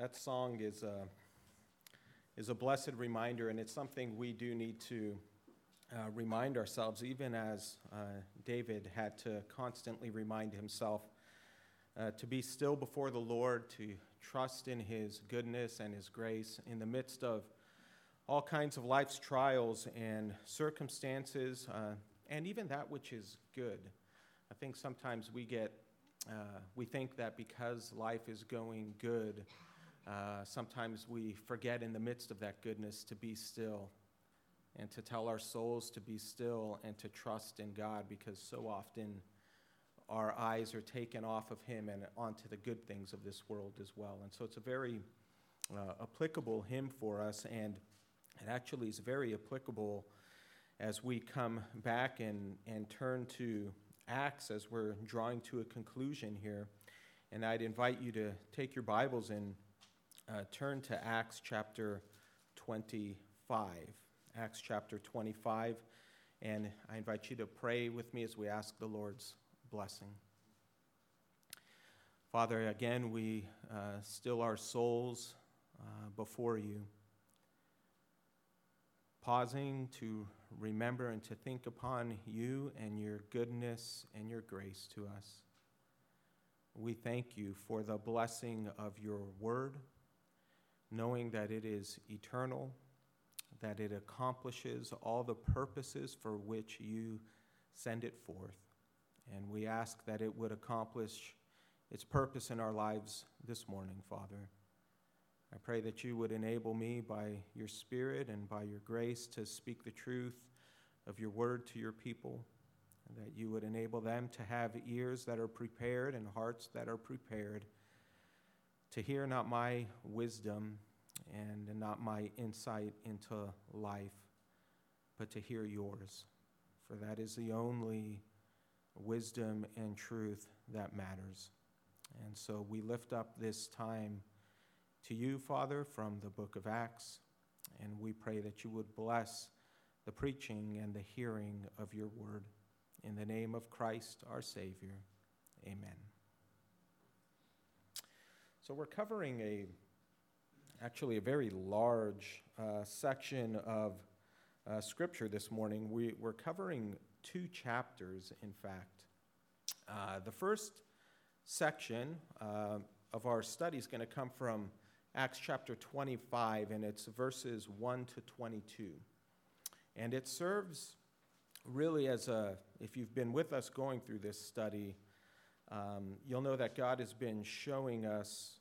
that song is a, is a blessed reminder, and it's something we do need to uh, remind ourselves, even as uh, David had to constantly remind himself uh, to be still before the Lord, to trust in his goodness and his grace in the midst of all kinds of life's trials and circumstances, uh, and even that which is good. I think sometimes we get, uh, we think that because life is going good, uh, sometimes we forget in the midst of that goodness to be still and to tell our souls to be still and to trust in God because so often our eyes are taken off of Him and onto the good things of this world as well. And so it's a very uh, applicable hymn for us, and it actually is very applicable as we come back and, and turn to Acts as we're drawing to a conclusion here. And I'd invite you to take your Bibles and uh, turn to Acts chapter 25. Acts chapter 25. And I invite you to pray with me as we ask the Lord's blessing. Father, again, we uh, still our souls uh, before you pausing to remember and to think upon you and your goodness and your grace to us. We thank you for the blessing of your word, knowing that it is eternal, that it accomplishes all the purposes for which you send it forth. And we ask that it would accomplish its purpose in our lives this morning, Father. I pray that you would enable me by your Spirit and by your grace to speak the truth of your word to your people, and that you would enable them to have ears that are prepared and hearts that are prepared to hear not my wisdom and not my insight into life, but to hear yours. For that is the only wisdom and truth that matters. And so we lift up this time to you, Father, from the book of Acts, and we pray that you would bless the preaching and the hearing of your word. In the name of Christ, our Savior, amen. So we're covering a actually a very large uh, section of uh, Scripture this morning. We, we're covering two chapters, in fact. Uh, the first section uh, of our study is going to come from Acts chapter 25, and it's verses 1 to 22. And it serves really as a, if you've been with us going through this study, um, you'll know that God has been showing us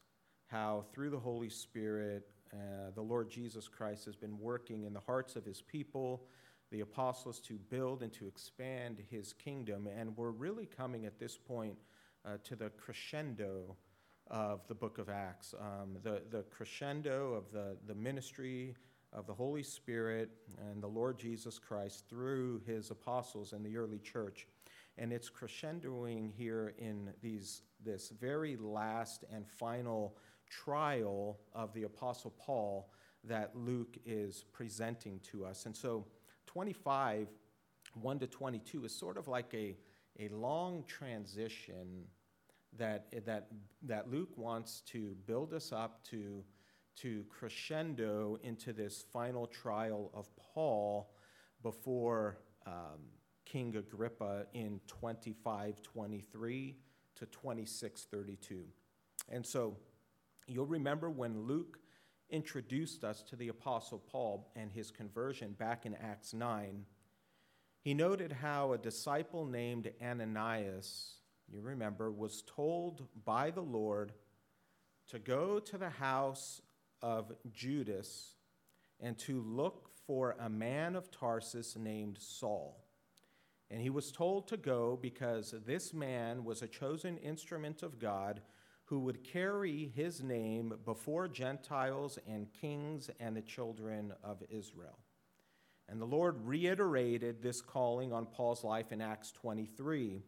how through the Holy Spirit, uh, the Lord Jesus Christ has been working in the hearts of his people, the apostles, to build and to expand his kingdom. And we're really coming at this point uh, to the crescendo of the book of Acts, um, the, the crescendo of the, the ministry of the Holy Spirit and the Lord Jesus Christ through his apostles in the early church. And it's crescendoing here in these, this very last and final trial of the Apostle Paul that Luke is presenting to us. And so 25, 1 to 22 is sort of like a, a long transition that, that, that Luke wants to build us up to, to crescendo into this final trial of Paul before um, King Agrippa in 2523 to 2632. And so you'll remember when Luke introduced us to the Apostle Paul and his conversion back in Acts 9, he noted how a disciple named Ananias you remember, was told by the Lord to go to the house of Judas and to look for a man of Tarsus named Saul. And he was told to go because this man was a chosen instrument of God who would carry his name before Gentiles and kings and the children of Israel. And the Lord reiterated this calling on Paul's life in Acts 23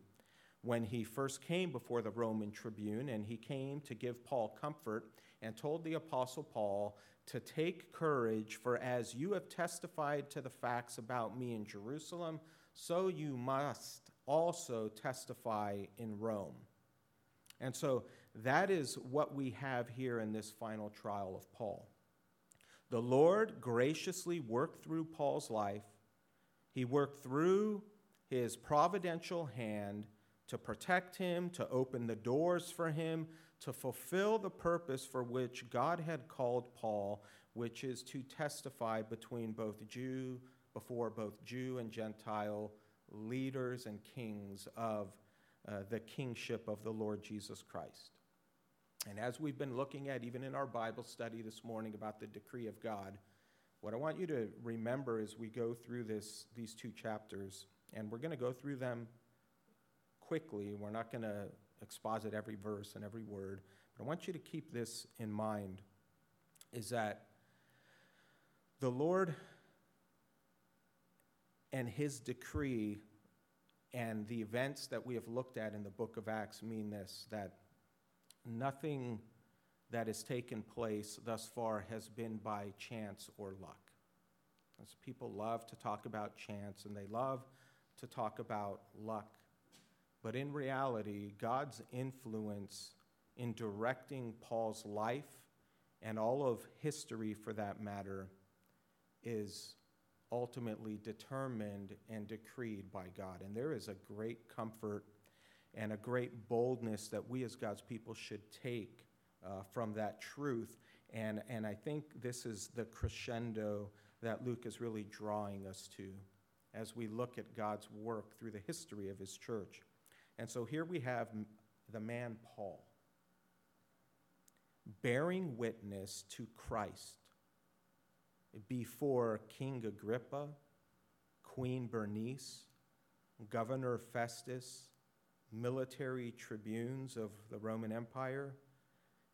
when he first came before the Roman tribune, and he came to give Paul comfort and told the Apostle Paul to take courage, for as you have testified to the facts about me in Jerusalem, so you must also testify in Rome. And so that is what we have here in this final trial of Paul. The Lord graciously worked through Paul's life. He worked through his providential hand to protect him, to open the doors for him, to fulfill the purpose for which God had called Paul, which is to testify between both Jew, before both Jew and Gentile leaders and kings of uh, the kingship of the Lord Jesus Christ. And as we've been looking at, even in our Bible study this morning, about the decree of God, what I want you to remember as we go through this, these two chapters, and we're going to go through them quickly. We're not going to exposit every verse and every word, but I want you to keep this in mind is that the Lord and his decree and the events that we have looked at in the book of Acts mean this that nothing that has taken place thus far has been by chance or luck. As people love to talk about chance and they love to talk about luck. But in reality, God's influence in directing Paul's life and all of history for that matter is ultimately determined and decreed by God. And there is a great comfort and a great boldness that we as God's people should take uh, from that truth. And, and I think this is the crescendo that Luke is really drawing us to as we look at God's work through the history of his church. And so here we have the man Paul bearing witness to Christ before King Agrippa, Queen Bernice, Governor Festus, military tribunes of the Roman Empire,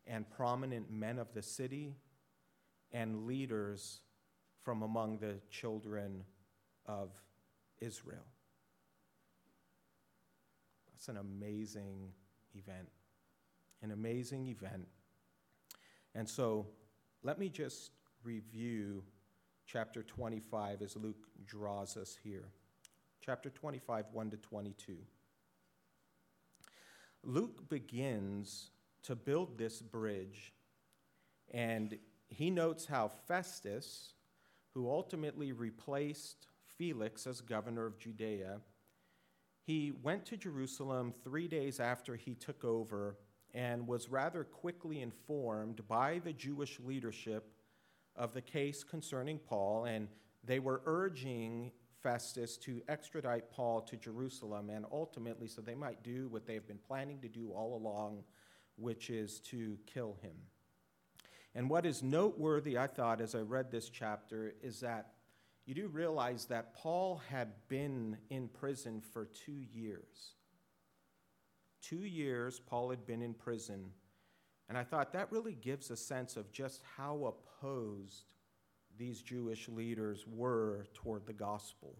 and prominent men of the city, and leaders from among the children of Israel. That's an amazing event. An amazing event. And so let me just review chapter 25 as Luke draws us here. Chapter 25, 1 to 22. Luke begins to build this bridge, and he notes how Festus, who ultimately replaced Felix as governor of Judea, he went to Jerusalem three days after he took over and was rather quickly informed by the Jewish leadership of the case concerning Paul, and they were urging Festus to extradite Paul to Jerusalem, and ultimately, so they might do what they've been planning to do all along, which is to kill him. And what is noteworthy, I thought, as I read this chapter, is that you do realize that Paul had been in prison for two years. Two years, Paul had been in prison. And I thought that really gives a sense of just how opposed these Jewish leaders were toward the gospel.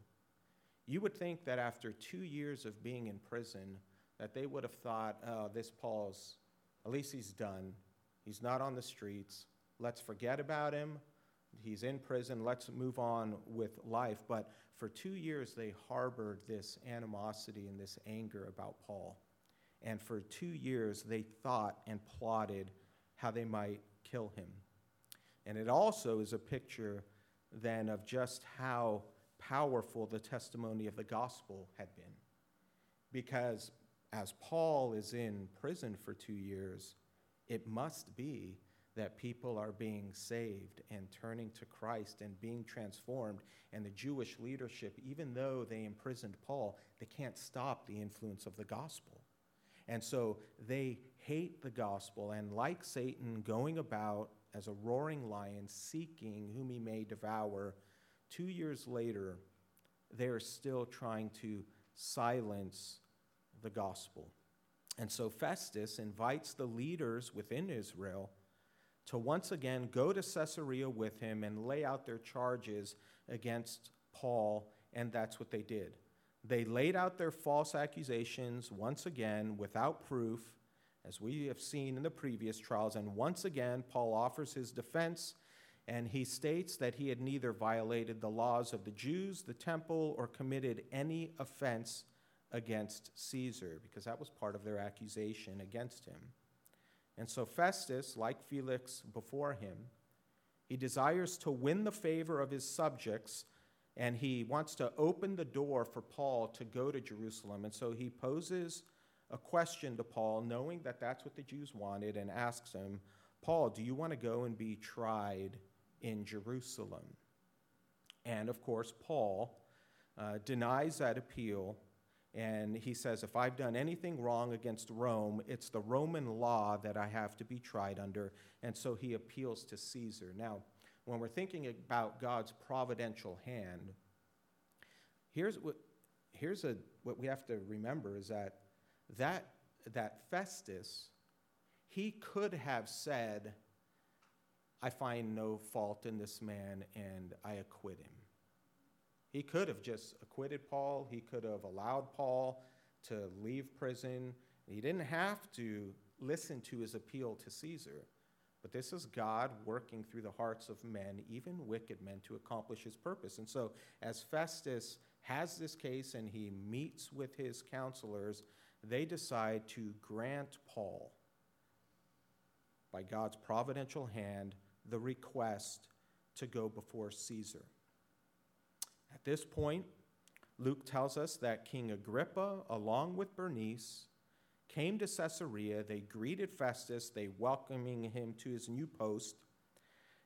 You would think that after two years of being in prison, that they would have thought, oh, this Paul's, at least he's done. He's not on the streets. Let's forget about him. He's in prison. Let's move on with life. But for two years, they harbored this animosity and this anger about Paul. And for two years, they thought and plotted how they might kill him. And it also is a picture then of just how powerful the testimony of the gospel had been. Because as Paul is in prison for two years, it must be that people are being saved and turning to Christ and being transformed. And the Jewish leadership, even though they imprisoned Paul, they can't stop the influence of the gospel. And so they hate the gospel, and like Satan, going about as a roaring lion, seeking whom he may devour, two years later, they are still trying to silence the gospel. And so Festus invites the leaders within Israel to once again go to Caesarea with him and lay out their charges against Paul, and that's what they did. They laid out their false accusations once again without proof, as we have seen in the previous trials. And once again, Paul offers his defense, and he states that he had neither violated the laws of the Jews, the temple, or committed any offense against Caesar, because that was part of their accusation against him. And so Festus, like Felix before him, he desires to win the favor of his subjects and he wants to open the door for Paul to go to Jerusalem. And so he poses a question to Paul, knowing that that's what the Jews wanted, and asks him, Paul, do you want to go and be tried in Jerusalem? And of course, Paul uh, denies that appeal. And he says, If I've done anything wrong against Rome, it's the Roman law that I have to be tried under. And so he appeals to Caesar. Now, when we're thinking about God's providential hand, here's what, here's a, what we have to remember is that, that that Festus, he could have said, I find no fault in this man and I acquit him. He could have just acquitted Paul. He could have allowed Paul to leave prison. He didn't have to listen to his appeal to Caesar. But this is God working through the hearts of men, even wicked men, to accomplish his purpose. And so, as Festus has this case and he meets with his counselors, they decide to grant Paul, by God's providential hand, the request to go before Caesar. At this point, Luke tells us that King Agrippa, along with Bernice, came to Caesarea. They greeted Festus, they welcoming him to his new post.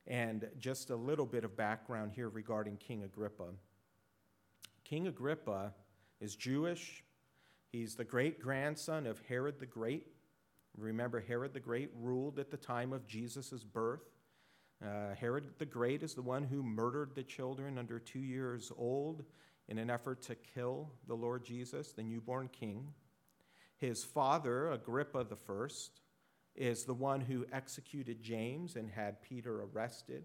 And just a little bit of background here regarding King Agrippa. King Agrippa is Jewish. He's the great grandson of Herod the Great. Remember, Herod the Great ruled at the time of Jesus' birth. Uh, Herod the Great is the one who murdered the children under two years old in an effort to kill the Lord Jesus, the newborn king. His father, Agrippa I, is the one who executed James and had Peter arrested.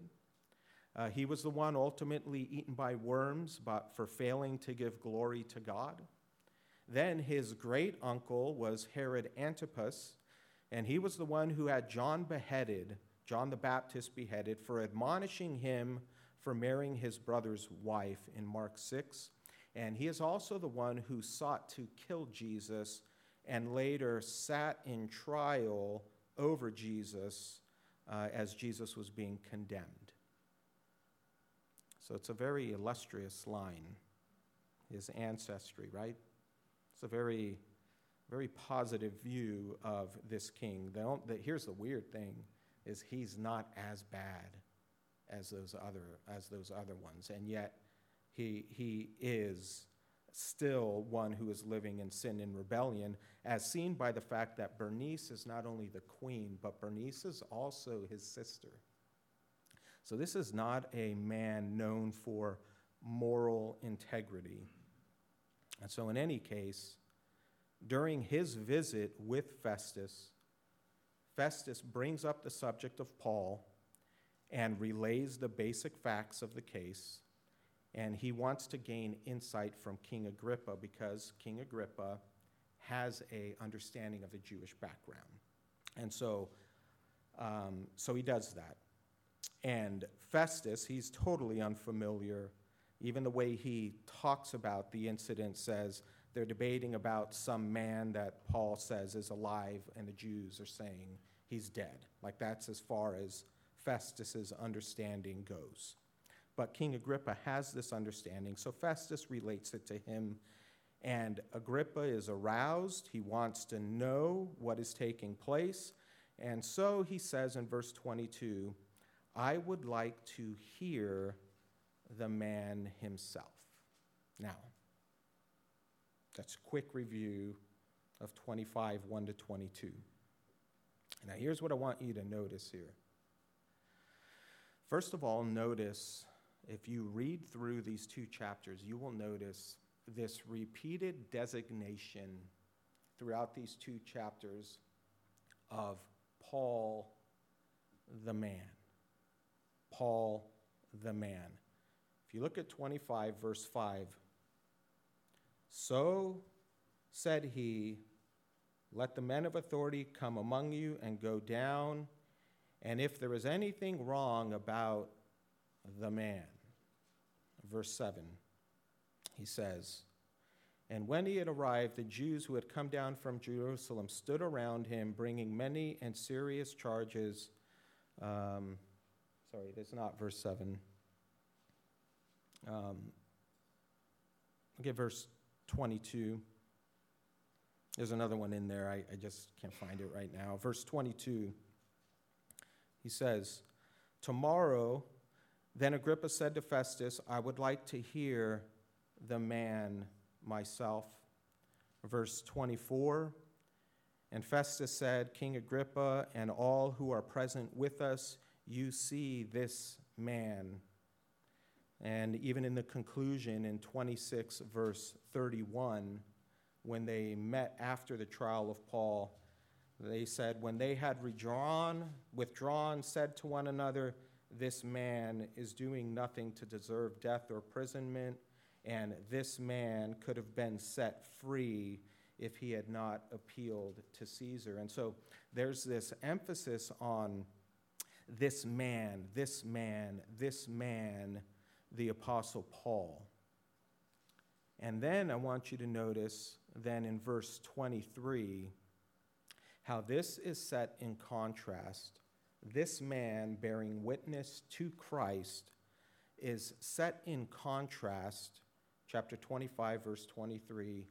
Uh, he was the one ultimately eaten by worms but for failing to give glory to God. Then his great uncle was Herod Antipas, and he was the one who had John beheaded, John the Baptist beheaded, for admonishing him for marrying his brother's wife in Mark 6. And he is also the one who sought to kill Jesus and later sat in trial over Jesus uh, as Jesus was being condemned. So it's a very illustrious line, his ancestry, right? It's a very, very positive view of this king. The, the, here's the weird thing is he's not as bad as those other, as those other ones, and yet he, he is still one who is living in sin and rebellion, as seen by the fact that Bernice is not only the queen, but Bernice is also his sister. So this is not a man known for moral integrity. And so, in any case, during his visit with Festus, Festus brings up the subject of Paul and relays the basic facts of the case and he wants to gain insight from King Agrippa because King Agrippa has a understanding of the Jewish background. And so, um, so he does that. And Festus, he's totally unfamiliar. Even the way he talks about the incident says they're debating about some man that Paul says is alive, and the Jews are saying he's dead. Like that's as far as Festus's understanding goes. But King Agrippa has this understanding, so Festus relates it to him. And Agrippa is aroused. He wants to know what is taking place. And so he says in verse 22 I would like to hear the man himself. Now, that's a quick review of 25, 1 to 22. Now, here's what I want you to notice here. First of all, notice if you read through these two chapters, you will notice this repeated designation throughout these two chapters of Paul the man. Paul the man. If you look at 25, verse 5, so said he, Let the men of authority come among you and go down, and if there is anything wrong about the man, verse 7, he says, And when he had arrived, the Jews who had come down from Jerusalem stood around him, bringing many and serious charges. Um, sorry, that's not verse 7. Um, look at verse 22. There's another one in there. I, I just can't find it right now. Verse 22. He says, Tomorrow, then Agrippa said to Festus, I would like to hear the man myself. Verse 24 And Festus said, King Agrippa and all who are present with us, you see this man. And even in the conclusion in 26, verse 31, when they met after the trial of Paul, they said, When they had withdrawn, withdrawn, said to one another, This man is doing nothing to deserve death or imprisonment and this man could have been set free if he had not appealed to Caesar. And so there's this emphasis on this man, this man, this man, the Apostle Paul. And then I want you to notice, then in verse 23, how this is set in contrast. This man bearing witness to Christ is set in contrast chapter 25, verse 23,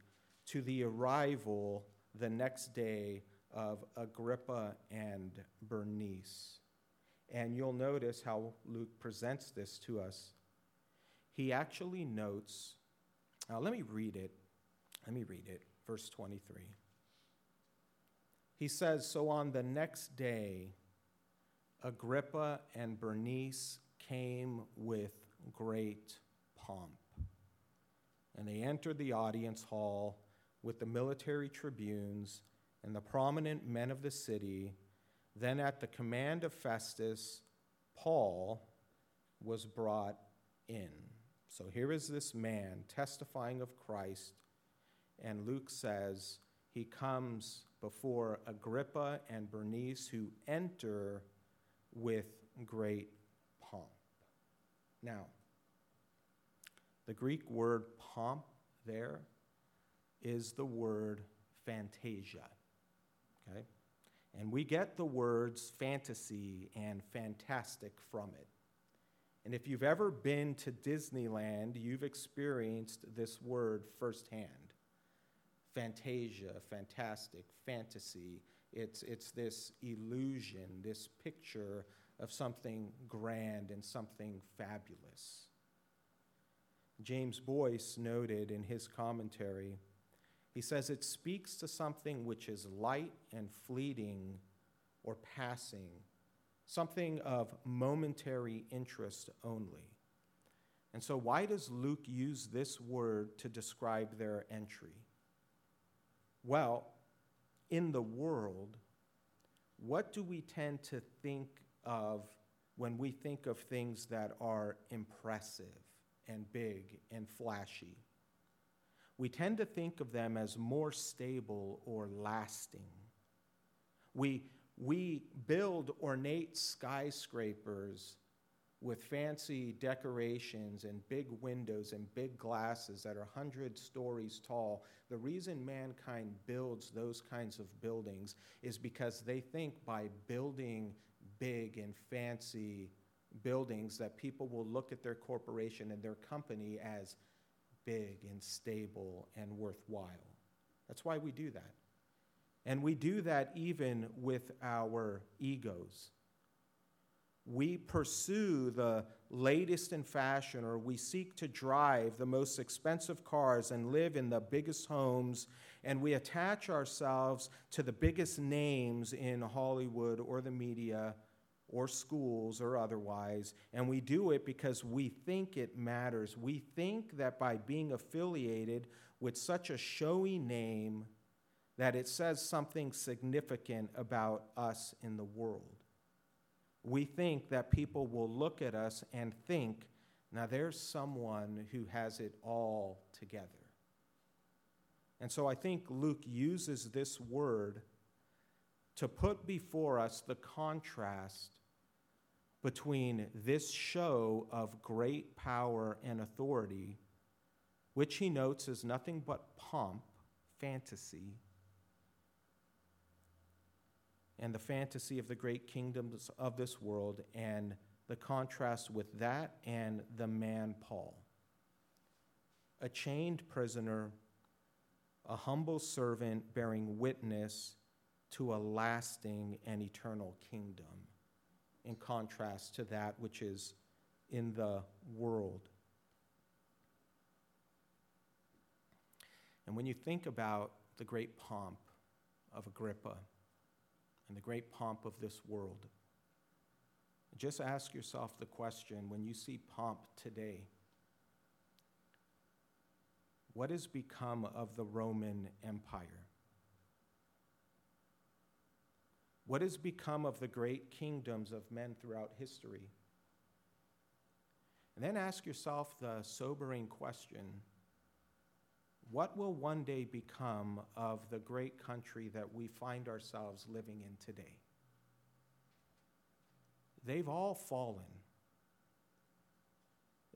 to the arrival the next day of Agrippa and Bernice. And you'll notice how Luke presents this to us. He actually notes, now let me read it. Let me read it, verse 23. He says, So on the next day, Agrippa and Bernice came with great pomp and they entered the audience hall with the military tribunes and the prominent men of the city. Then, at the command of Festus, Paul was brought in. So here is this man testifying of Christ, and Luke says he comes before Agrippa and Bernice, who enter with great pomp. Now, the Greek word pomp there is the word fantasia. Okay? And we get the words fantasy and fantastic from it. And if you've ever been to Disneyland, you've experienced this word firsthand. Fantasia, fantastic, fantasy. It's, it's this illusion, this picture of something grand and something fabulous. James Boice noted in his commentary, he says it speaks to something which is light and fleeting or passing, something of momentary interest only. And so, why does Luke use this word to describe their entry? Well, in the world, what do we tend to think of when we think of things that are impressive? and big and flashy. We tend to think of them as more stable or lasting. We, we build ornate skyscrapers with fancy decorations and big windows and big glasses that are 100 stories tall. The reason mankind builds those kinds of buildings is because they think by building big and fancy buildings that people will look at their corporation and their company as big and stable and worthwhile. That's why we do that. And we do that even with our egos. We pursue the latest in fashion, or we seek to drive the most expensive cars and live in the biggest homes, and we attach ourselves to the biggest names in Hollywood or the media or schools or otherwise, and we do it because we think it matters. We think that by being affiliated with such a showy name, that it says something significant about us in the world. We think that people will look at us and think, now there's someone who has it all together. And so I think Luke uses this word to put before us the contrast between this show of great power and authority, which he notes is nothing but pomp, fantasy, and the fantasy of the great kingdoms of this world, and the contrast with that and the man Paul. A chained prisoner, a humble servant bearing witness to a lasting and eternal kingdom, in contrast to that which is in the world. And when you think about the great pomp of Agrippa and the great pomp of this world, just ask yourself the question when you see pomp today, what has become of the Roman Empire? What has become of the great kingdoms of men throughout history? And then ask yourself the sobering question what will one day become of the great country that we find ourselves living in today? They've all fallen.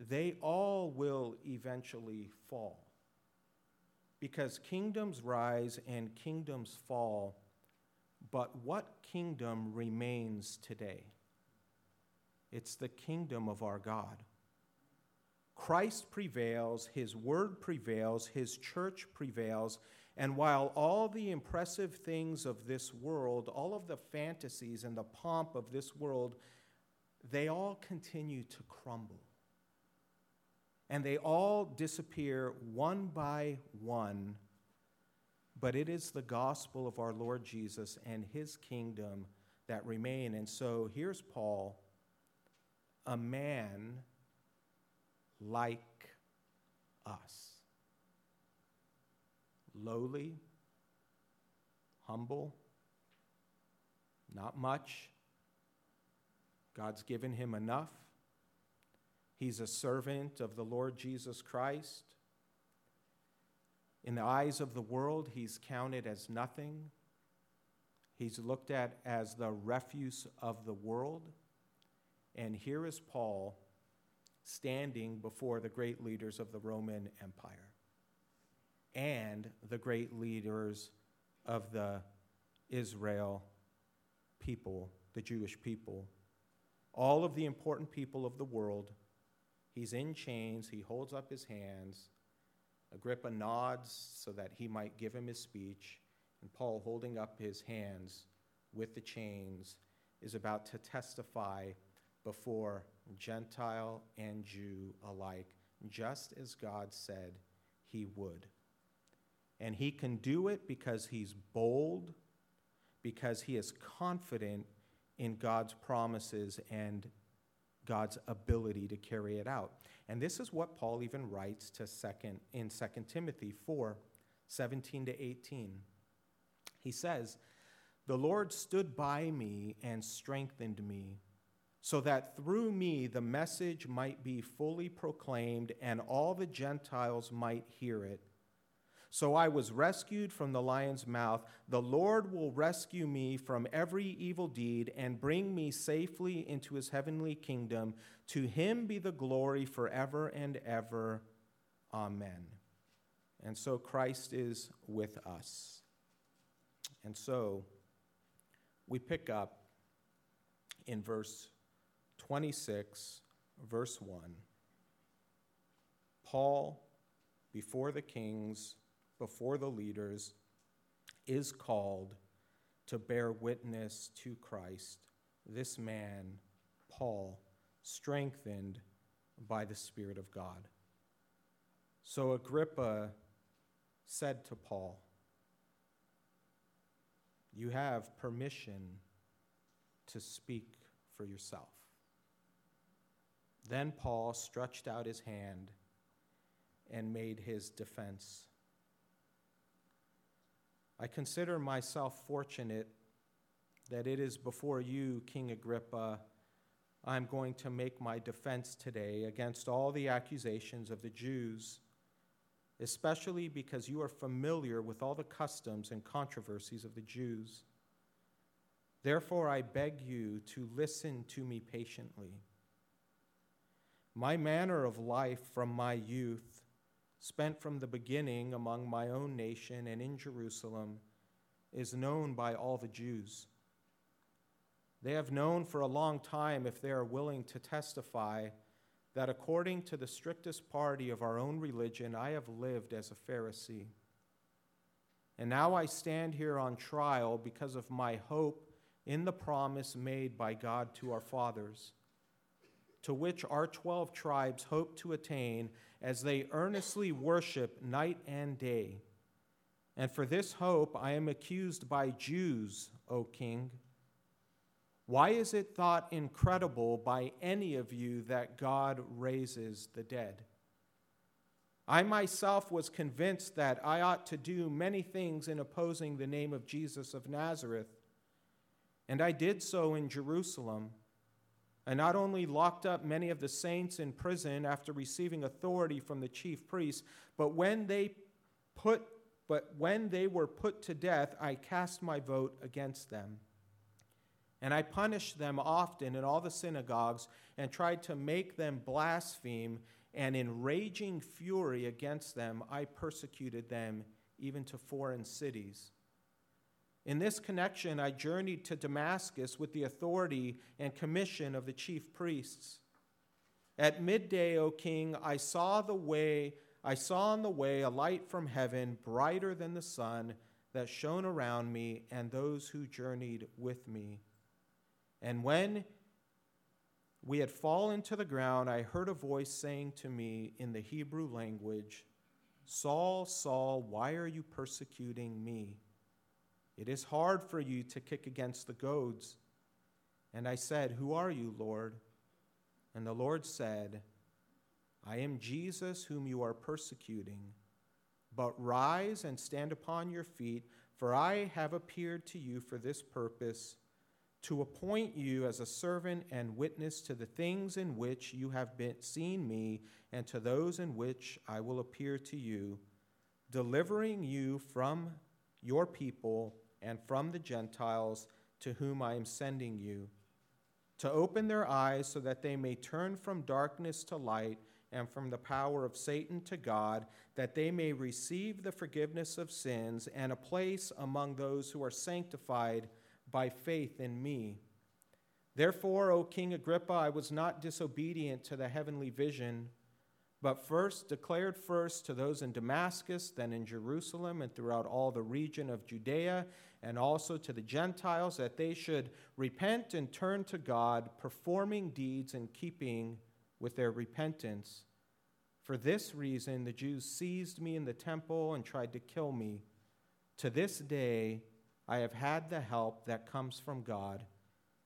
They all will eventually fall. Because kingdoms rise and kingdoms fall, but what kingdom remains today? It's the kingdom of our God. Christ prevails, His word prevails, His church prevails, and while all the impressive things of this world, all of the fantasies and the pomp of this world, they all continue to crumble. And they all disappear one by one. But it is the gospel of our Lord Jesus and his kingdom that remain. And so here's Paul, a man like us lowly, humble, not much. God's given him enough. He's a servant of the Lord Jesus Christ. In the eyes of the world, he's counted as nothing. He's looked at as the refuse of the world. And here is Paul standing before the great leaders of the Roman Empire and the great leaders of the Israel people, the Jewish people, all of the important people of the world. He's in chains, he holds up his hands. Agrippa nods so that he might give him his speech, and Paul, holding up his hands with the chains, is about to testify before Gentile and Jew alike, just as God said he would. And he can do it because he's bold, because he is confident in God's promises and God's ability to carry it out. And this is what Paul even writes to second in 2 Timothy 4 17 to 18. He says, The Lord stood by me and strengthened me, so that through me the message might be fully proclaimed and all the Gentiles might hear it. So I was rescued from the lion's mouth. The Lord will rescue me from every evil deed and bring me safely into his heavenly kingdom. To him be the glory forever and ever. Amen. And so Christ is with us. And so we pick up in verse 26, verse 1. Paul, before the kings, before the leaders is called to bear witness to Christ, this man, Paul, strengthened by the Spirit of God. So Agrippa said to Paul, You have permission to speak for yourself. Then Paul stretched out his hand and made his defense. I consider myself fortunate that it is before you, King Agrippa, I'm going to make my defense today against all the accusations of the Jews, especially because you are familiar with all the customs and controversies of the Jews. Therefore, I beg you to listen to me patiently. My manner of life from my youth spent from the beginning among my own nation and in Jerusalem, is known by all the Jews. They have known for a long time, if they are willing to testify, that according to the strictest party of our own religion, I have lived as a Pharisee. And now I stand here on trial because of my hope in the promise made by God to our fathers, to which our 12 tribes hope to attain as they earnestly worship night and day. And for this hope I am accused by Jews, O king. Why is it thought incredible by any of you that God raises the dead? I myself was convinced that I ought to do many things in opposing the name of Jesus of Nazareth. And I did so in Jerusalem. I not only locked up many of the saints in prison after receiving authority from the chief priests, but when they put but when they were put to death, I cast my vote against them. And I punished them often in all the synagogues and tried to make them blaspheme, and in raging fury against them, I persecuted them even to foreign cities. In this connection, I journeyed to Damascus with the authority and commission of the chief priests. At midday, O king, I saw the way, I saw on the way a light from heaven, brighter than the sun, that shone around me and those who journeyed with me. And when we had fallen to the ground, I heard a voice saying to me in the Hebrew language, Saul, Saul, why are you persecuting me? It is hard for you to kick against the goads. And I said, Who are you, Lord? And the Lord said, I am Jesus whom you are persecuting. But rise and stand upon your feet, for I have appeared to you for this purpose to appoint you as a servant and witness to the things in which you have been, seen me and to those in which I will appear to you, delivering you from your people and from the Gentiles to whom I am sending you, to open their eyes so that they may turn from darkness to light and from the power of Satan to God, that they may receive the forgiveness of sins and a place among those who are sanctified by faith in me. Therefore, O King Agrippa, I was not disobedient to the heavenly vision, but first declared first to those in Damascus, then in Jerusalem, and throughout all the region of Judea, and also to the Gentiles, that they should repent and turn to God, performing deeds in keeping with their repentance. For this reason, the Jews seized me in the temple and tried to kill me. To this day, I have had the help that comes from God.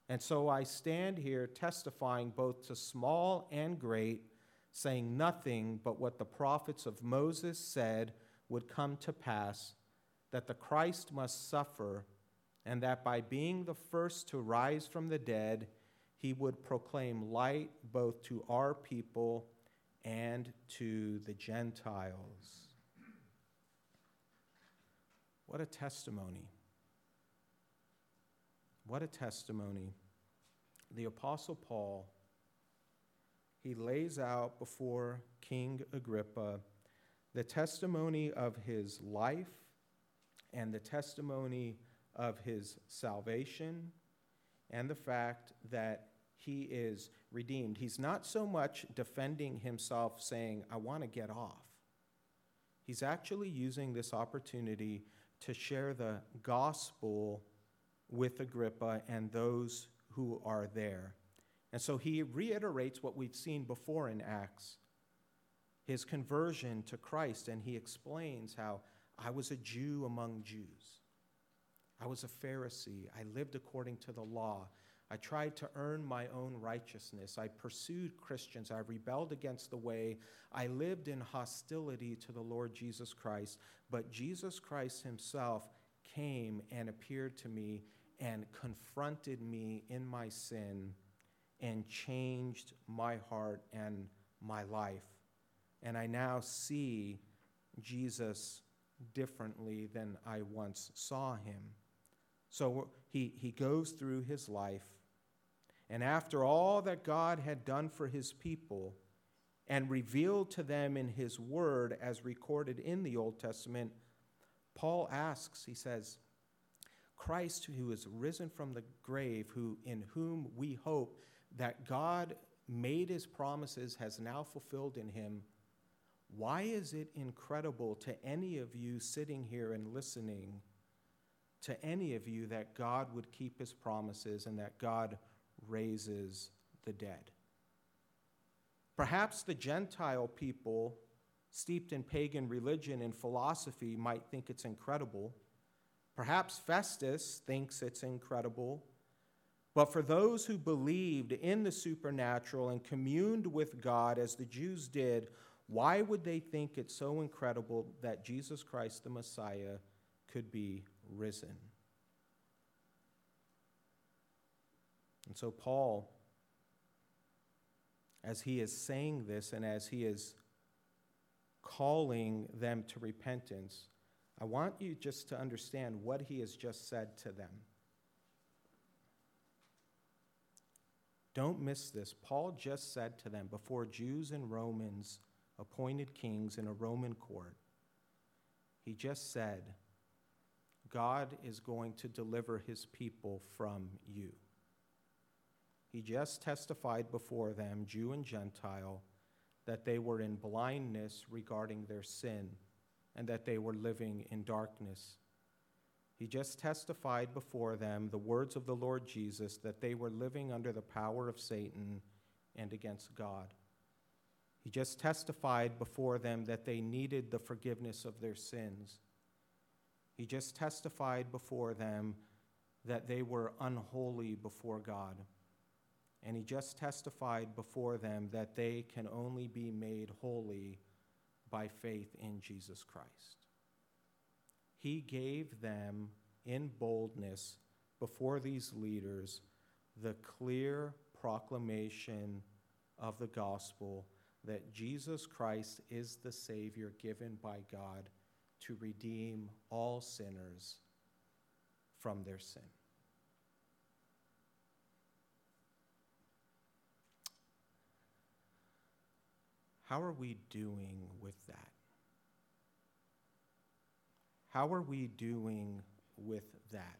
And so I stand here testifying both to small and great, saying nothing but what the prophets of Moses said would come to pass that the Christ must suffer, and that by being the first to rise from the dead, he would proclaim light both to our people and to the Gentiles. What a testimony! What a testimony. The Apostle Paul, he lays out before King Agrippa the testimony of his life and the testimony of his salvation and the fact that he is redeemed. He's not so much defending himself, saying, I want to get off. He's actually using this opportunity to share the gospel with Agrippa and those who are there. And so he reiterates what we've seen before in Acts his conversion to Christ, and he explains how I was a Jew among Jews. I was a Pharisee. I lived according to the law. I tried to earn my own righteousness. I pursued Christians. I rebelled against the way. I lived in hostility to the Lord Jesus Christ. But Jesus Christ himself came and appeared to me and confronted me in my sin and changed my heart and my life. And I now see Jesus differently than I once saw him. So he, he goes through his life, and after all that God had done for his people, and revealed to them in his word as recorded in the Old Testament, Paul asks, he says, Christ who is risen from the grave, who in whom we hope that God made his promises has now fulfilled in him. Why is it incredible to any of you sitting here and listening to any of you that God would keep his promises and that God raises the dead? Perhaps the Gentile people, steeped in pagan religion and philosophy, might think it's incredible. Perhaps Festus thinks it's incredible. But for those who believed in the supernatural and communed with God as the Jews did, why would they think it's so incredible that Jesus Christ, the Messiah, could be risen? And so, Paul as he is saying this and as he is calling them to repentance, I want you just to understand what he has just said to them. Don't miss this. Paul just said to them before Jews and Romans appointed kings in a Roman court, he just said, God is going to deliver his people from you. He just testified before them, Jew and Gentile, that they were in blindness regarding their sin and that they were living in darkness. He just testified before them the words of the Lord Jesus that they were living under the power of Satan and against God. He just testified before them that they needed the forgiveness of their sins. He just testified before them that they were unholy before God and he just testified before them that they can only be made holy by faith in Jesus Christ. He gave them in boldness before these leaders the clear proclamation of the gospel that Jesus Christ is the Savior given by God to redeem all sinners from their sin. How are we doing with that? How are we doing with that?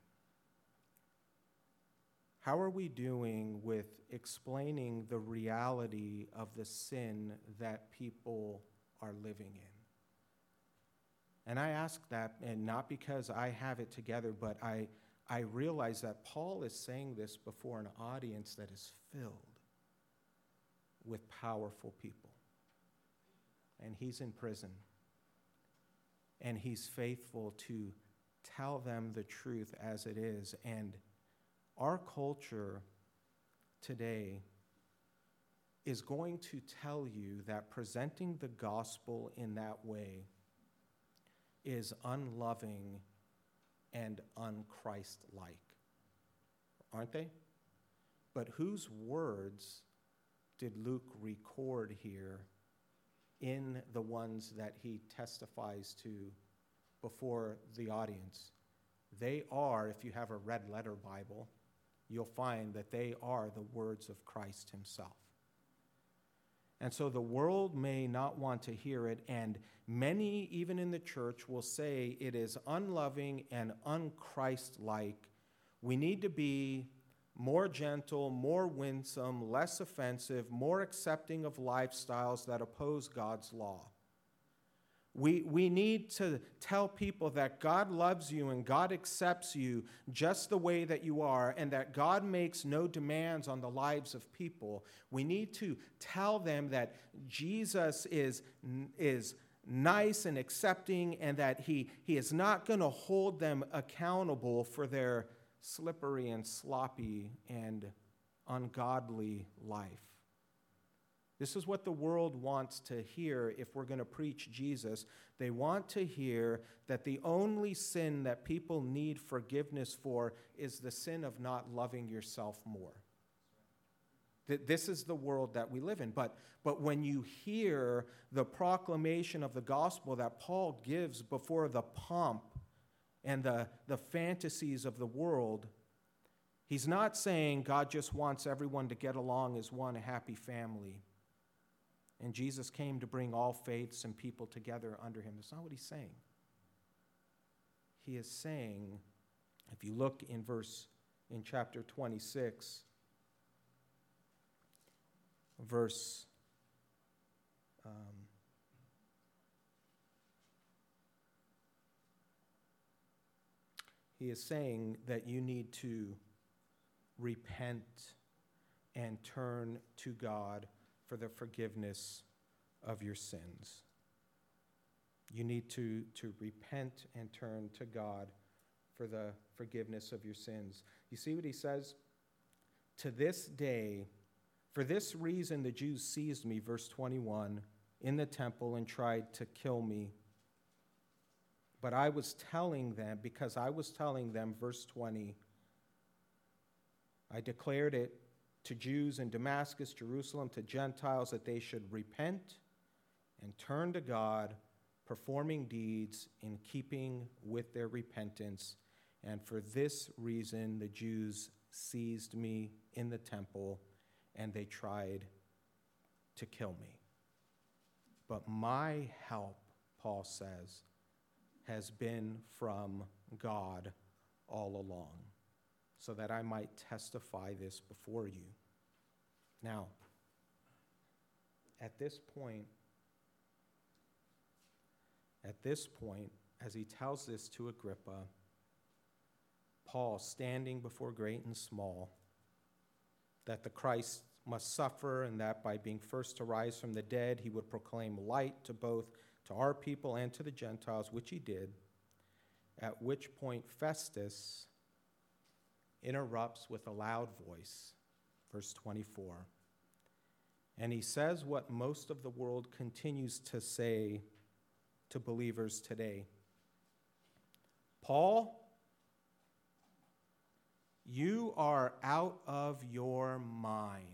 How are we doing with explaining the reality of the sin that people are living in? And I ask that, and not because I have it together, but I, I realize that Paul is saying this before an audience that is filled with powerful people and he's in prison. And he's faithful to tell them the truth as it is. And our culture today is going to tell you that presenting the gospel in that way is unloving and unchrist like. Aren't they? But whose words did Luke record here in the ones that he testifies to before the audience. They are, if you have a red letter Bible, you'll find that they are the words of Christ himself. And so the world may not want to hear it, and many, even in the church, will say it is unloving and unchrist like. We need to be more gentle, more winsome, less offensive, more accepting of lifestyles that oppose God's law. We, we need to tell people that God loves you and God accepts you just the way that you are, and that God makes no demands on the lives of people. We need to tell them that Jesus is, is nice and accepting, and that He, he is not going to hold them accountable for their slippery and sloppy and ungodly life. This is what the world wants to hear if we're going to preach Jesus. They want to hear that the only sin that people need forgiveness for is the sin of not loving yourself more. This is the world that we live in. But, but when you hear the proclamation of the gospel that Paul gives before the pomp and the, the fantasies of the world, he's not saying God just wants everyone to get along as one happy family. And Jesus came to bring all faiths and people together under him. That's not what he's saying. He is saying, if you look in verse in chapter 26, verse um, he is saying that you need to repent and turn to God for the forgiveness of your sins. You need to, to repent and turn to God for the forgiveness of your sins. You see what he says? To this day, for this reason the Jews seized me, verse 21, in the temple and tried to kill me. But I was telling them, because I was telling them, verse 20, I declared it to Jews in Damascus, Jerusalem, to Gentiles, that they should repent and turn to God, performing deeds in keeping with their repentance. And for this reason, the Jews seized me in the temple and they tried to kill me. But my help, Paul says, has been from God all along, so that I might testify this before you. Now, at this point, at this point, as he tells this to Agrippa, Paul, standing before great and small, that the Christ must suffer and that by being first to rise from the dead, he would proclaim light to both to our people and to the Gentiles, which he did. At which point Festus interrupts with a loud voice, verse 24. And he says what most of the world continues to say to believers today Paul, you are out of your mind.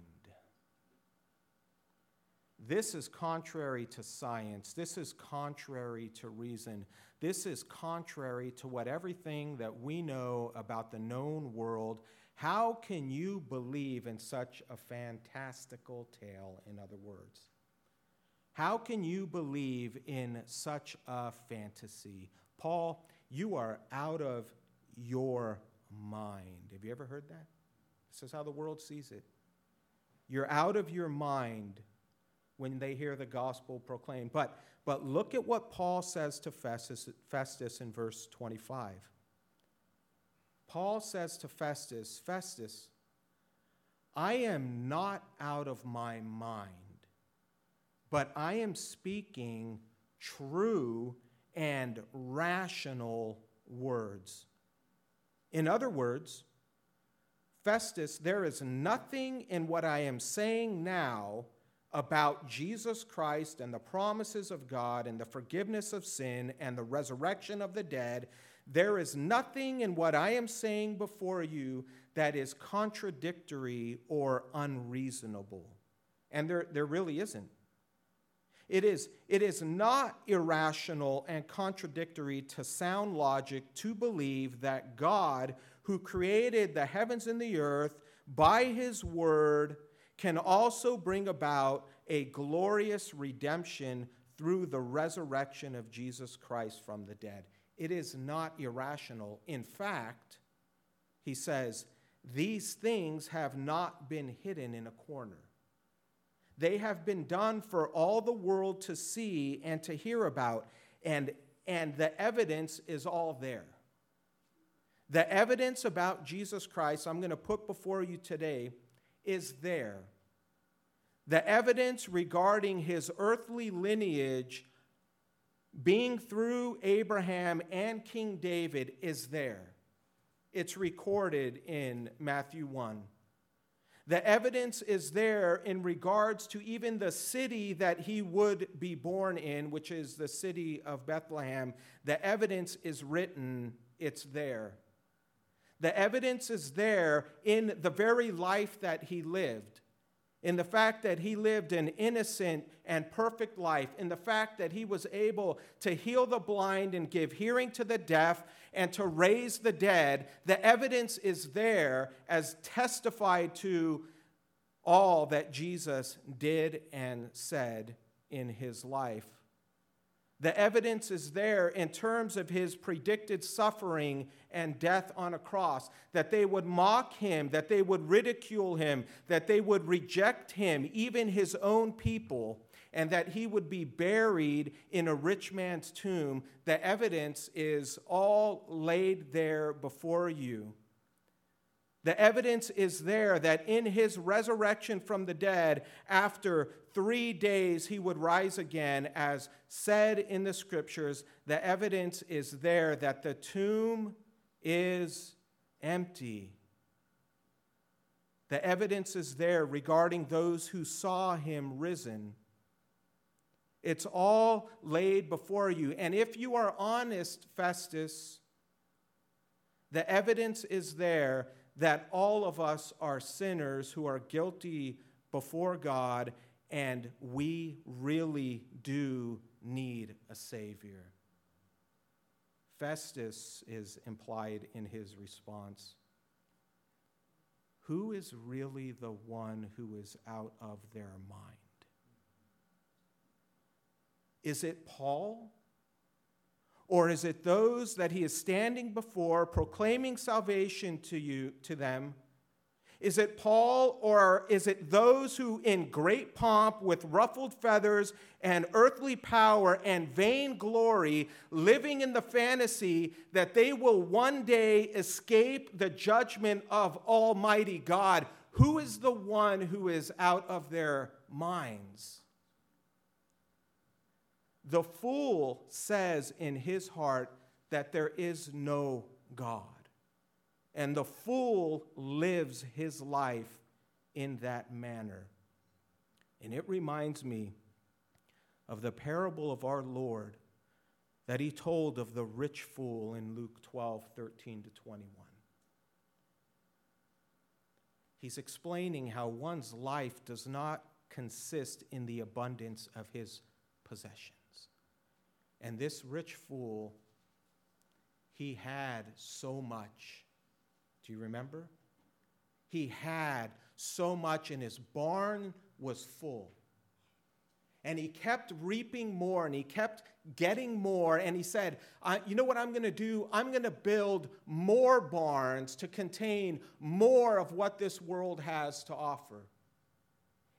This is contrary to science. This is contrary to reason. This is contrary to what everything that we know about the known world. How can you believe in such a fantastical tale, in other words? How can you believe in such a fantasy? Paul, you are out of your mind. Have you ever heard that? This is how the world sees it. You're out of your mind when they hear the gospel proclaimed. But, but look at what Paul says to Festus, Festus in verse 25. Paul says to Festus, Festus, I am not out of my mind, but I am speaking true and rational words. In other words, Festus, there is nothing in what I am saying now about Jesus Christ and the promises of God and the forgiveness of sin and the resurrection of the dead. There is nothing in what I am saying before you that is contradictory or unreasonable. And there, there really isn't. It is, it is not irrational and contradictory to sound logic to believe that God, who created the heavens and the earth by his word, can also bring about a glorious redemption through the resurrection of Jesus Christ from the dead. It is not irrational. In fact, he says, these things have not been hidden in a corner. They have been done for all the world to see and to hear about, and, and the evidence is all there. The evidence about Jesus Christ, I'm going to put before you today, is there. The evidence regarding his earthly lineage being through Abraham and King David is there. It's recorded in Matthew 1. The evidence is there in regards to even the city that he would be born in, which is the city of Bethlehem. The evidence is written, it's there. The evidence is there in the very life that he lived in the fact that he lived an innocent and perfect life, in the fact that he was able to heal the blind and give hearing to the deaf and to raise the dead, the evidence is there as testified to all that Jesus did and said in his life. The evidence is there in terms of his predicted suffering and death on a cross, that they would mock him, that they would ridicule him, that they would reject him, even his own people, and that he would be buried in a rich man's tomb. The evidence is all laid there before you. The evidence is there that in his resurrection from the dead, after three days he would rise again, as said in the scriptures. The evidence is there that the tomb is empty. The evidence is there regarding those who saw him risen. It's all laid before you. And if you are honest, Festus, the evidence is there that all of us are sinners who are guilty before God, and we really do need a Savior. Festus is implied in his response. Who is really the one who is out of their mind? Is it Paul? Or is it those that he is standing before proclaiming salvation to you to them? Is it Paul or is it those who in great pomp with ruffled feathers and earthly power and vain glory living in the fantasy that they will one day escape the judgment of almighty God? Who is the one who is out of their minds? The fool says in his heart that there is no God. And the fool lives his life in that manner. And it reminds me of the parable of our Lord that he told of the rich fool in Luke 12, 13 to 21. He's explaining how one's life does not consist in the abundance of his possessions. And this rich fool, he had so much. Do you remember? He had so much, and his barn was full. And he kept reaping more and he kept getting more. And he said, You know what I'm going to do? I'm going to build more barns to contain more of what this world has to offer.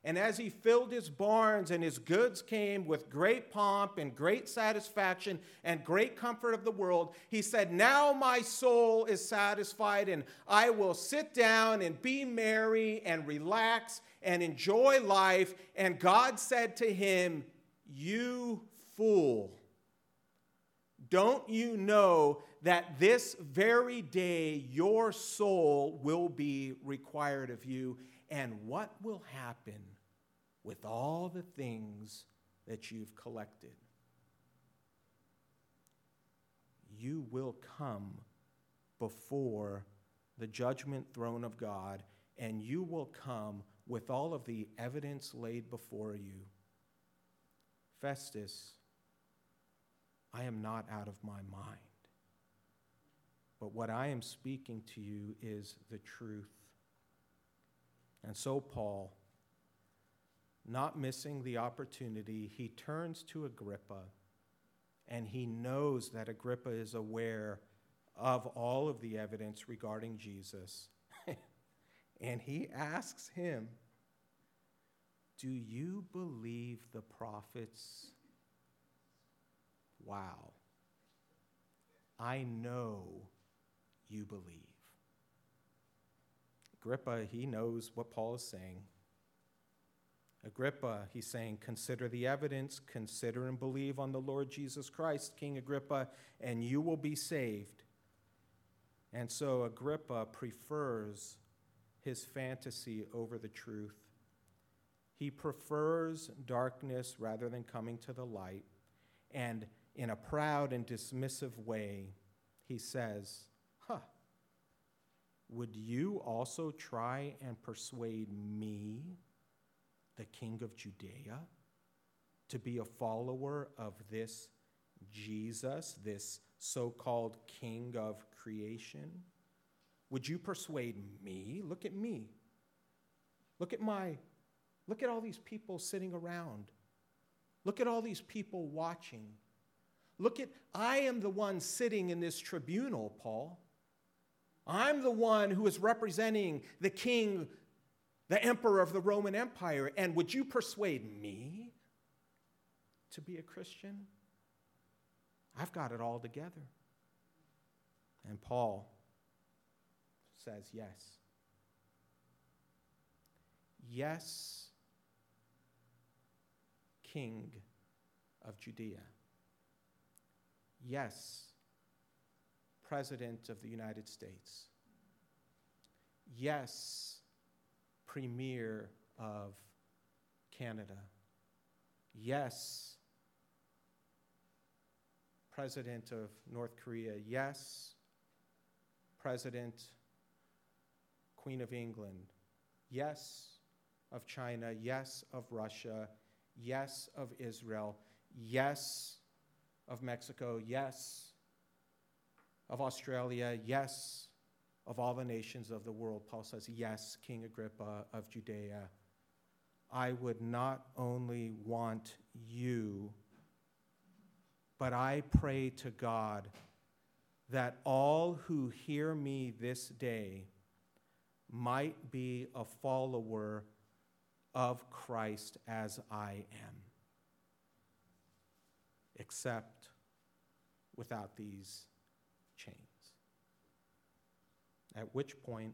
And as he filled his barns and his goods came with great pomp and great satisfaction and great comfort of the world, he said, Now my soul is satisfied, and I will sit down and be merry and relax and enjoy life. And God said to him, You fool, don't you know that this very day your soul will be required of you? And what will happen with all the things that you've collected. You will come before the judgment throne of God, and you will come with all of the evidence laid before you. Festus, I am not out of my mind. But what I am speaking to you is the truth. And so, Paul, not missing the opportunity, he turns to Agrippa and he knows that Agrippa is aware of all of the evidence regarding Jesus. and he asks him, Do you believe the prophets? Wow. I know you believe. Agrippa, he knows what Paul is saying. Agrippa, he's saying, consider the evidence, consider and believe on the Lord Jesus Christ, King Agrippa, and you will be saved. And so Agrippa prefers his fantasy over the truth. He prefers darkness rather than coming to the light. And in a proud and dismissive way, he says, Huh, would you also try and persuade me? The king of Judea, to be a follower of this Jesus, this so called king of creation? Would you persuade me? Look at me. Look at my, look at all these people sitting around. Look at all these people watching. Look at, I am the one sitting in this tribunal, Paul. I'm the one who is representing the king, the emperor of the Roman Empire. And would you persuade me to be a Christian? I've got it all together. And Paul says, Yes. Yes, King of Judea. Yes, President of the United States. Yes, Premier of Canada. Yes, President of North Korea. Yes, President, Queen of England. Yes, of China. Yes, of Russia. Yes, of Israel. Yes, of Mexico. Yes, of Australia. Yes, of all the nations of the world. Paul says, Yes, King Agrippa of Judea. I would not only want you but I pray to God that all who hear me this day might be a follower of Christ as I am, except without these chains. At which point,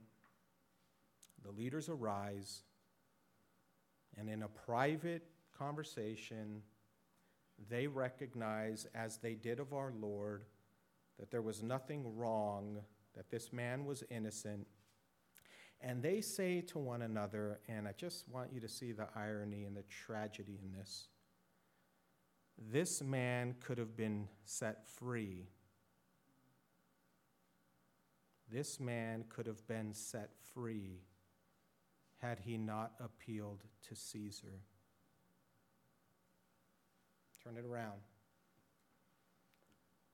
the leaders arise and in a private conversation, they recognize, as they did of our Lord, that there was nothing wrong, that this man was innocent. And they say to one another, and I just want you to see the irony and the tragedy in this this man could have been set free. This man could have been set free had he not appealed to Caesar. Turn it around.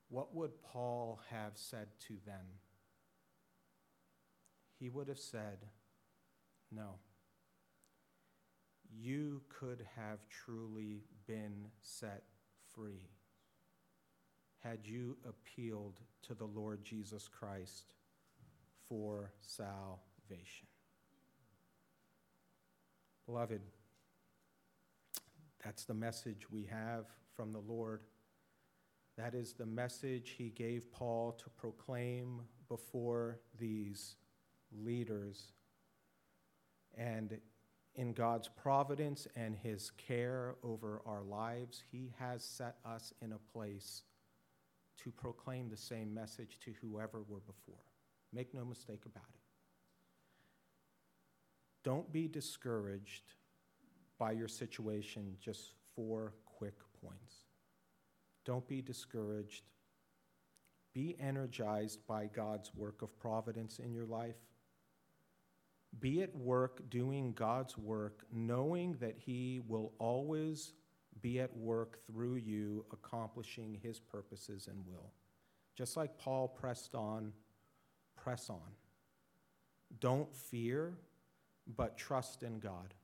What would Paul have said to them? He would have said, No. You could have truly been set free had you appealed to the Lord Jesus Christ for salvation. Beloved, that's the message we have from the Lord. That is the message he gave Paul to proclaim before these leaders. And in God's providence and his care over our lives, he has set us in a place to proclaim the same message to whoever were before. Make no mistake about it. Don't be discouraged by your situation, just four quick points. Don't be discouraged. Be energized by God's work of providence in your life. Be at work doing God's work, knowing that He will always be at work through you, accomplishing His purposes and will. Just like Paul pressed on, press on. Don't fear, but trust in God.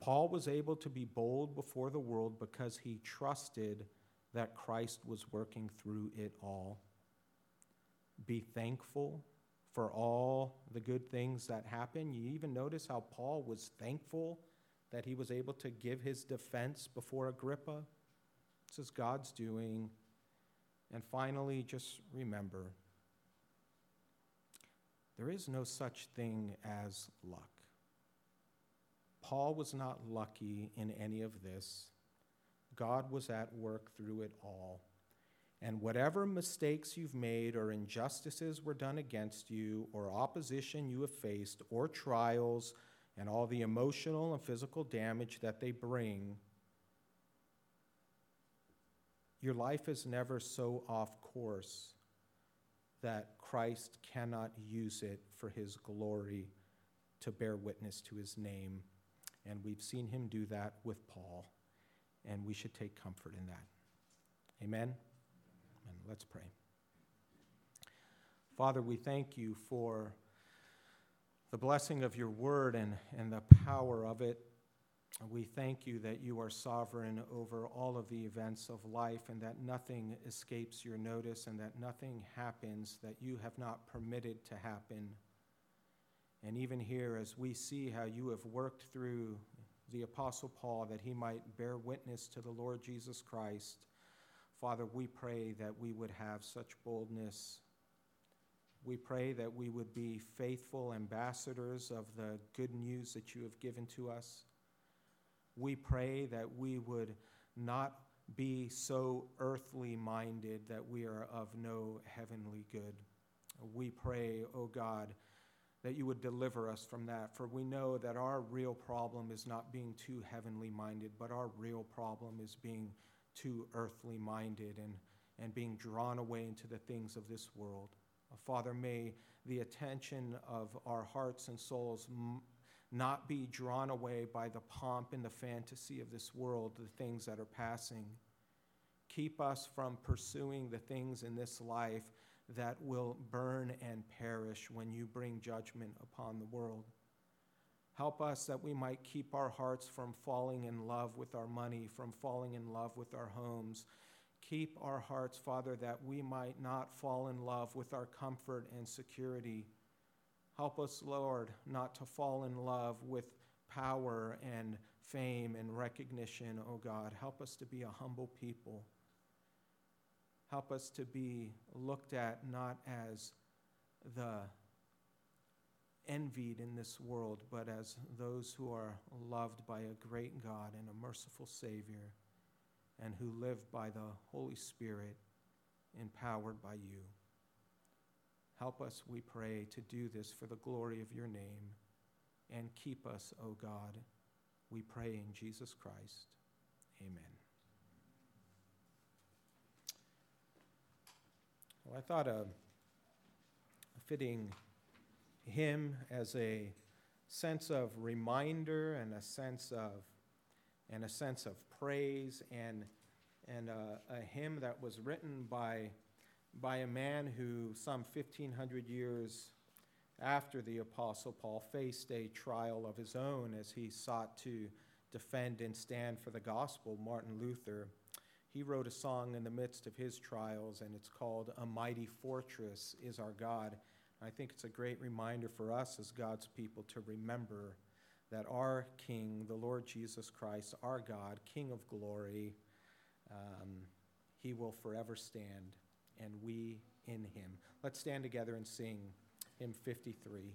Paul was able to be bold before the world because he trusted that Christ was working through it all. Be thankful for all the good things that happen. You even notice how Paul was thankful that he was able to give his defense before Agrippa. This is God's doing. And finally, just remember there is no such thing as luck. Paul was not lucky in any of this. God was at work through it all. And whatever mistakes you've made, or injustices were done against you, or opposition you have faced, or trials, and all the emotional and physical damage that they bring, your life is never so off course that Christ cannot use it for his glory to bear witness to his name and we've seen him do that with Paul, and we should take comfort in that. Amen? And let's pray. Father, we thank you for the blessing of your word and, and the power of it. We thank you that you are sovereign over all of the events of life and that nothing escapes your notice and that nothing happens that you have not permitted to happen. And even here, as we see how you have worked through the Apostle Paul that he might bear witness to the Lord Jesus Christ, Father, we pray that we would have such boldness we pray that we would be faithful ambassadors of the good news that you have given to us. We pray that we would not be so earthly minded that we are of no heavenly good. We pray, O oh God, that you would deliver us from that, for we know that our real problem is not being too heavenly minded, but our real problem is being too earthly minded and, and being drawn away into the things of this world. Father, may the attention of our hearts and souls not be drawn away by the pomp and the fantasy of this world, the things that are passing. Keep us from pursuing the things in this life that will burn and perish when you bring judgment upon the world. Help us that we might keep our hearts from falling in love with our money, from falling in love with our homes, Keep our hearts, Father, that we might not fall in love with our comfort and security. Help us, Lord, not to fall in love with power and fame and recognition, O oh God. Help us to be a humble people. Help us to be looked at not as the envied in this world, but as those who are loved by a great God and a merciful Savior and who live by the Holy Spirit, empowered by you. Help us, we pray, to do this for the glory of your name, and keep us, O God. We pray in Jesus Christ. Amen. Well, I thought a, a fitting hymn as a sense of reminder and a sense of and a sense of praise and, and a, a hymn that was written by, by a man who, some 1,500 years after the Apostle Paul, faced a trial of his own as he sought to defend and stand for the gospel, Martin Luther. He wrote a song in the midst of his trials, and it's called A Mighty Fortress is Our God. I think it's a great reminder for us as God's people to remember that our King, the Lord Jesus Christ, our God, King of glory, um, he will forever stand, and we in him. Let's stand together and sing hymn 53.